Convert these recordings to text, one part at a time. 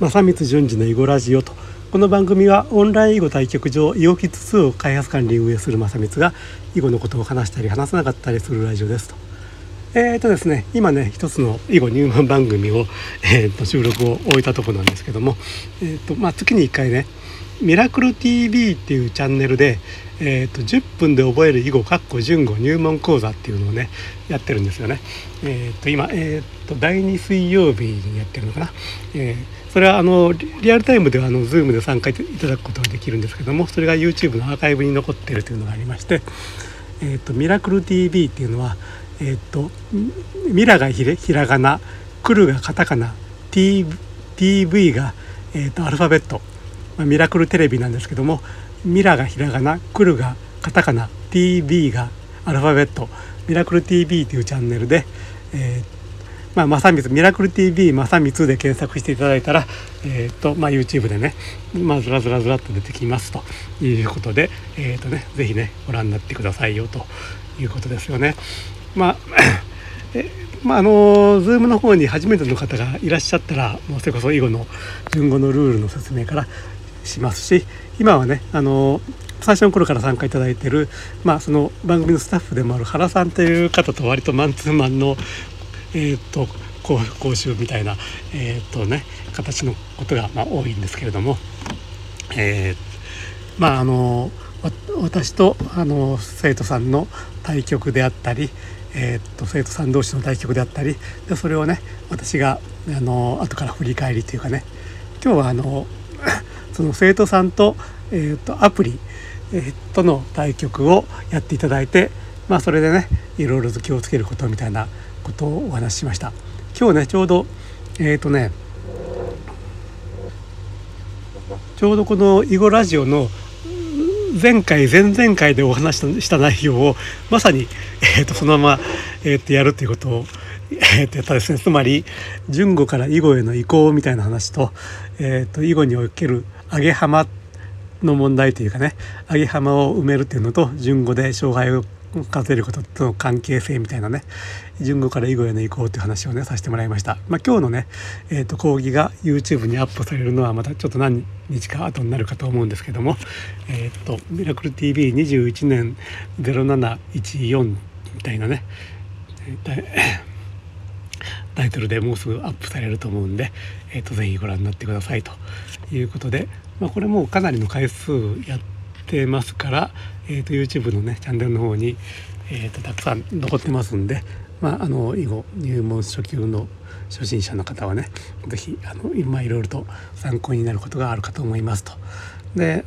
正光順次の囲碁ラジオとこの番組はオンライン囲碁対局場囲碁キッズ2を開発管理運営する正光が囲碁のことを話したり話さなかったりするラジオですと。えーとですね、今ね一つの囲碁入門番組を、えー、と収録を終えたところなんですけども、えーとまあ、月に1回ね「ミラクル TV」っていうチャンネルで、えーと、10分で覚える囲碁かっこ順語入門講座っていうのをねやってるんですよね。えーと、今、えーと、第2水曜日にやってるのかな。えーそれはあのリアルタイムではあの Zoom で参加いただくことができるんですけどもそれが YouTube のアーカイブに残っているというのがありまして、えーと、ミラクル TV っていうのは、えーと、ミラがひらがなクルがカタカナ T TV が、えーと、アルファベット、まあ、ミラクルテレビなんですけどもミラがひらがなクルがカタカナ TV がアルファベットミラクル TV というチャンネルで、えーまあ、正光ミラクル TV 正光で検索していただいたら、えーとまあ、YouTube でね、まあ、ずらずらずらっと出てきますということで、えーとね、ぜひねご覧になってくださいよということですよね。まあ えまあ、あの Zoom の方に初めての方がいらっしゃったらもうそれこそ囲碁の順語のルールの説明からしますし今はねあの最初の頃から参加いただいてる、まあ、その番組のスタッフでもある原さんという方と割とマンツーマンのえーと、講習みたいな、えーとね、形のことが、まあ、多いんですけれども、えー、まああの私とあの生徒さんの対局であったり、えーと、生徒さん同士の対局であったりでそれをね私があの後から振り返りというかね今日はあの その生徒さんと,、えーと、アプリ、えー、との対局をやっていただいて、まあ、それでねいろいろと気をつけることみたいなことをお話ししました。今日ねちょうどえっ、とねちょうどこの囲碁ラジオの前回前々回でお話しした内容をまさに、えー、とそのまま、えー、とやるっていうことを、えー、とやったですね。つまり順語から囲碁への移行みたいな話と,、えー、と囲碁における上げ浜の問題というかね上げ浜を埋めるっていうのと順語で障害を数えることとの関係性みたいなね順語から囲碁への移行という話をねさせてもらいました、まあ、今日のね、えーと、講義が YouTube にアップされるのはまたちょっと何日か後になるかと思うんですけども えっ、ー、と「ミラクル TV21 年0714」みたいなね タイトルでもうすぐアップされると思うんで、えーと、ぜひご覧になってくださいということで、まあ、これもかなりの回数やってますから、えーと、YouTube のねチャンネルの方に、えーと、たくさん残ってますんで、まあ、あの囲碁入門初級の初心者の方はね是非あの今いろいろと参考になることがあるかと思いますと。で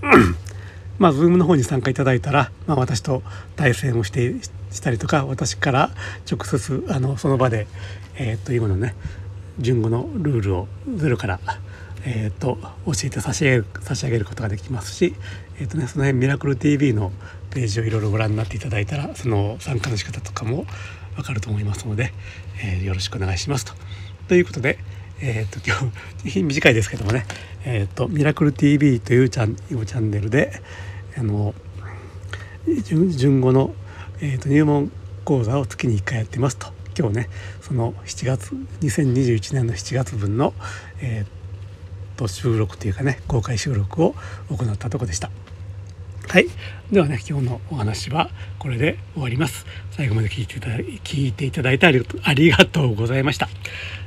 まあ Zoom の方に参加いただいたら、まあ、私と対戦をしてしたりとか私から直接あのその場で、えー、っと今のね順語のルールをゼロからえーと、教えて差し上げ差し上げることができますし、えーとね、その辺ミラクル TV のページをいろいろご覧になっていただいたらその参加の仕方とかも分かると思いますので、えー、よろしくお願いしますと。ということで、えーと、今日 短いですけどもね「えーと、ミラクル TV」というチャンチャンネルであの順語の、えー、と入門講座を月に1回やってますと。今日ねその7月2021年の7月分の、えーと収録というかね公開収録を行ったとこでした。はい。ではね今日のお話はこれで終わります。最後まで聞いていただ聞いていただいてありがとうございました。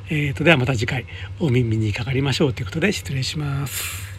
えーとではまた次回お耳にかかりましょうということで失礼します。